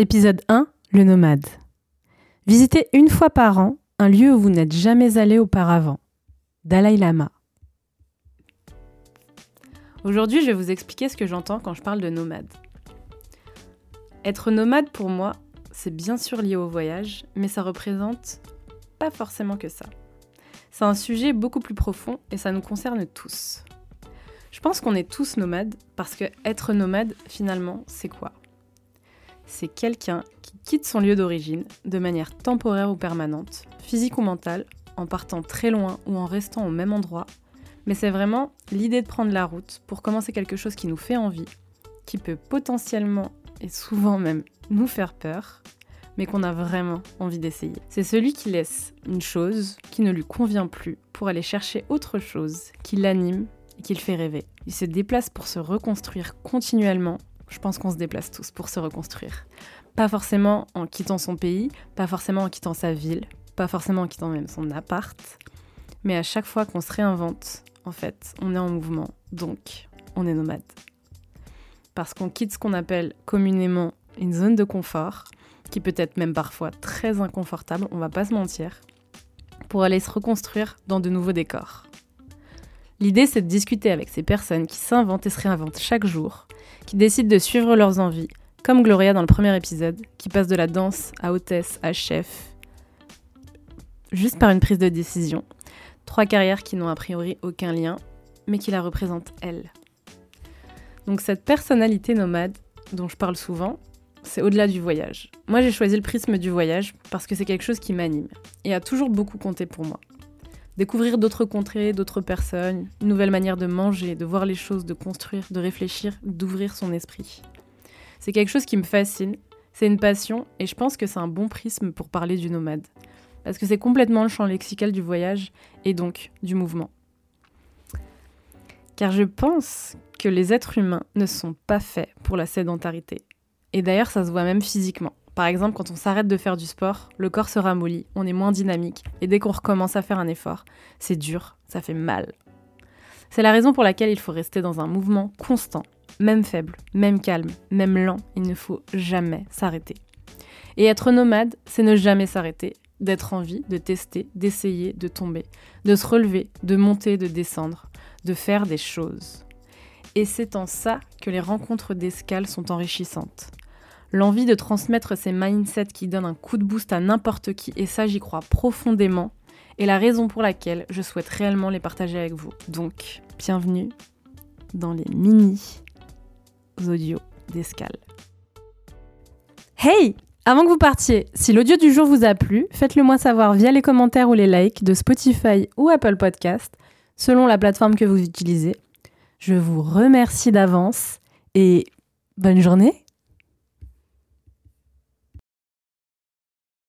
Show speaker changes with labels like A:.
A: Épisode 1 Le nomade. Visitez une fois par an un lieu où vous n'êtes jamais allé auparavant. Dalai Lama. Aujourd'hui, je vais vous expliquer ce que j'entends quand je parle de nomade. Être nomade pour moi, c'est bien sûr lié au voyage, mais ça représente pas forcément que ça. C'est un sujet beaucoup plus profond et ça nous concerne tous. Je pense qu'on est tous nomades parce que être nomade, finalement, c'est quoi? C'est quelqu'un qui quitte son lieu d'origine de manière temporaire ou permanente, physique ou mentale, en partant très loin ou en restant au même endroit. Mais c'est vraiment l'idée de prendre la route pour commencer quelque chose qui nous fait envie, qui peut potentiellement et souvent même nous faire peur, mais qu'on a vraiment envie d'essayer. C'est celui qui laisse une chose qui ne lui convient plus pour aller chercher autre chose qui l'anime et qui le fait rêver. Il se déplace pour se reconstruire continuellement je pense qu'on se déplace tous pour se reconstruire. Pas forcément en quittant son pays, pas forcément en quittant sa ville, pas forcément en quittant même son appart, mais à chaque fois qu'on se réinvente, en fait, on est en mouvement, donc on est nomade. Parce qu'on quitte ce qu'on appelle communément une zone de confort, qui peut être même parfois très inconfortable, on va pas se mentir, pour aller se reconstruire dans de nouveaux décors. L'idée, c'est de discuter avec ces personnes qui s'inventent et se réinventent chaque jour, qui décident de suivre leurs envies, comme Gloria dans le premier épisode, qui passe de la danse à hôtesse à chef, juste par une prise de décision. Trois carrières qui n'ont a priori aucun lien, mais qui la représentent elle. Donc cette personnalité nomade dont je parle souvent, c'est au-delà du voyage. Moi j'ai choisi le prisme du voyage parce que c'est quelque chose qui m'anime et a toujours beaucoup compté pour moi. Découvrir d'autres contrées, d'autres personnes, une nouvelle manière de manger, de voir les choses, de construire, de réfléchir, d'ouvrir son esprit. C'est quelque chose qui me fascine, c'est une passion et je pense que c'est un bon prisme pour parler du nomade. Parce que c'est complètement le champ lexical du voyage et donc du mouvement. Car je pense que les êtres humains ne sont pas faits pour la sédentarité. Et d'ailleurs, ça se voit même physiquement. Par exemple, quand on s'arrête de faire du sport, le corps se ramollit, on est moins dynamique, et dès qu'on recommence à faire un effort, c'est dur, ça fait mal. C'est la raison pour laquelle il faut rester dans un mouvement constant, même faible, même calme, même lent, il ne faut jamais s'arrêter. Et être nomade, c'est ne jamais s'arrêter, d'être en vie, de tester, d'essayer, de tomber, de se relever, de monter, de descendre, de faire des choses. Et c'est en ça que les rencontres d'escale sont enrichissantes. L'envie de transmettre ces mindsets qui donnent un coup de boost à n'importe qui, et ça j'y crois profondément, est la raison pour laquelle je souhaite réellement les partager avec vous. Donc, bienvenue dans les mini audios d'escale. Hey Avant que vous partiez, si l'audio du jour vous a plu, faites-le moi savoir via les commentaires ou les likes de Spotify ou Apple Podcast, selon la plateforme que vous utilisez. Je vous remercie d'avance et bonne journée